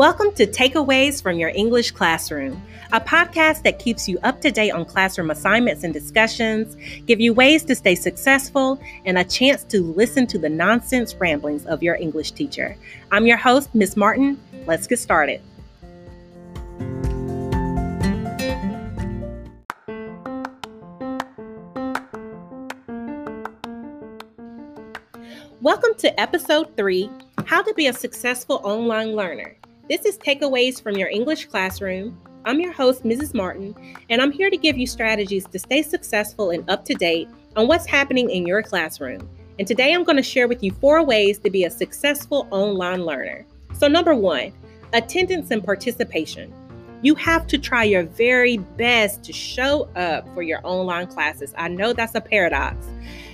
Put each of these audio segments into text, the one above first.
Welcome to Takeaways from Your English Classroom, a podcast that keeps you up to date on classroom assignments and discussions, give you ways to stay successful, and a chance to listen to the nonsense ramblings of your English teacher. I'm your host, Miss Martin. Let's get started. Welcome to episode three How to Be a Successful Online Learner. This is Takeaways from Your English Classroom. I'm your host, Mrs. Martin, and I'm here to give you strategies to stay successful and up to date on what's happening in your classroom. And today I'm going to share with you four ways to be a successful online learner. So, number one, attendance and participation. You have to try your very best to show up for your online classes. I know that's a paradox.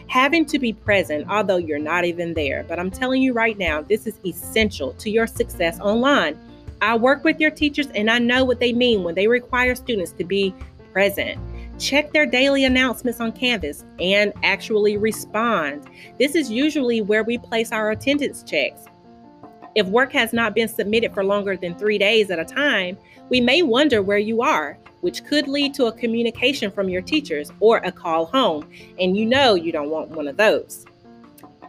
Having to be present, although you're not even there, but I'm telling you right now, this is essential to your success online. I work with your teachers and I know what they mean when they require students to be present. Check their daily announcements on Canvas and actually respond. This is usually where we place our attendance checks. If work has not been submitted for longer than three days at a time, we may wonder where you are, which could lead to a communication from your teachers or a call home. And you know you don't want one of those.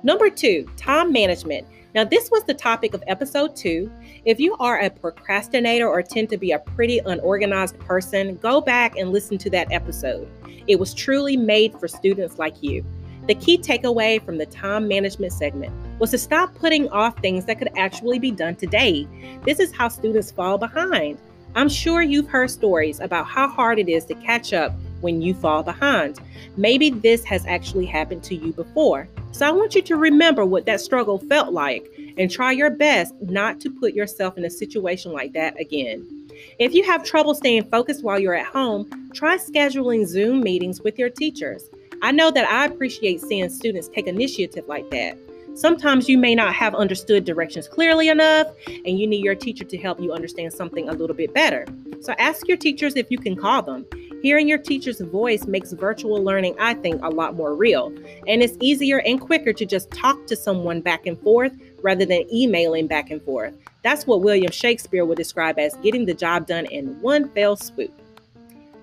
Number two, time management. Now, this was the topic of episode two. If you are a procrastinator or tend to be a pretty unorganized person, go back and listen to that episode. It was truly made for students like you. The key takeaway from the time management segment was to stop putting off things that could actually be done today. This is how students fall behind. I'm sure you've heard stories about how hard it is to catch up when you fall behind. Maybe this has actually happened to you before. So I want you to remember what that struggle felt like and try your best not to put yourself in a situation like that again. If you have trouble staying focused while you're at home, try scheduling Zoom meetings with your teachers. I know that I appreciate seeing students take initiative like that. Sometimes you may not have understood directions clearly enough, and you need your teacher to help you understand something a little bit better. So ask your teachers if you can call them. Hearing your teacher's voice makes virtual learning, I think, a lot more real. And it's easier and quicker to just talk to someone back and forth rather than emailing back and forth. That's what William Shakespeare would describe as getting the job done in one fell swoop.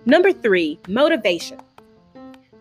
Number three, motivation.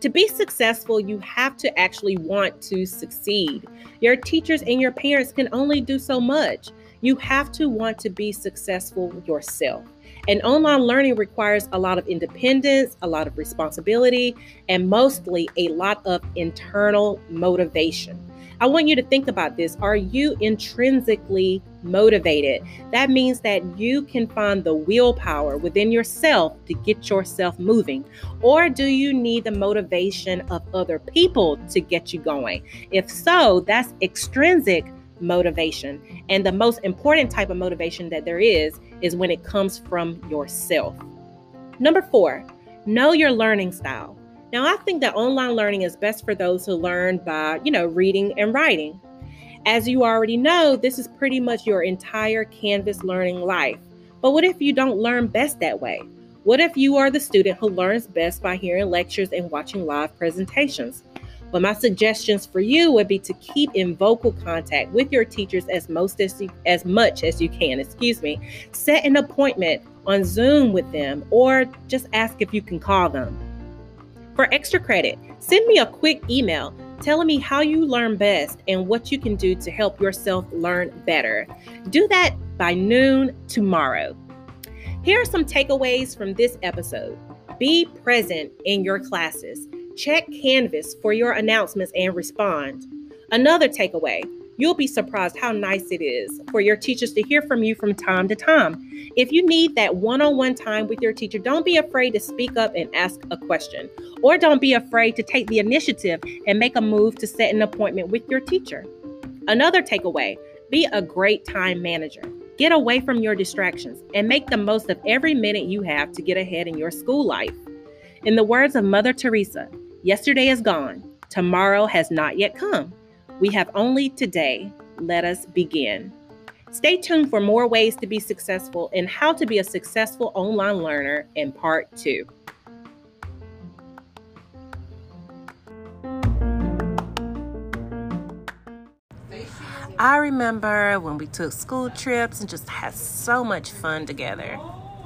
To be successful, you have to actually want to succeed. Your teachers and your parents can only do so much. You have to want to be successful yourself. And online learning requires a lot of independence, a lot of responsibility, and mostly a lot of internal motivation. I want you to think about this. Are you intrinsically motivated? That means that you can find the willpower within yourself to get yourself moving. Or do you need the motivation of other people to get you going? If so, that's extrinsic motivation. And the most important type of motivation that there is is when it comes from yourself. Number four, know your learning style. Now, I think that online learning is best for those who learn by, you know, reading and writing. As you already know, this is pretty much your entire Canvas learning life. But what if you don't learn best that way? What if you are the student who learns best by hearing lectures and watching live presentations? But my suggestions for you would be to keep in vocal contact with your teachers as most as, you, as much as you can. Excuse me. Set an appointment on Zoom with them or just ask if you can call them. For extra credit, send me a quick email telling me how you learn best and what you can do to help yourself learn better. Do that by noon tomorrow. Here are some takeaways from this episode. Be present in your classes. Check Canvas for your announcements and respond. Another takeaway you'll be surprised how nice it is for your teachers to hear from you from time to time. If you need that one on one time with your teacher, don't be afraid to speak up and ask a question, or don't be afraid to take the initiative and make a move to set an appointment with your teacher. Another takeaway be a great time manager. Get away from your distractions and make the most of every minute you have to get ahead in your school life. In the words of Mother Teresa, Yesterday is gone, tomorrow has not yet come. We have only today. Let us begin. Stay tuned for more ways to be successful and how to be a successful online learner in part two. I remember when we took school trips and just had so much fun together.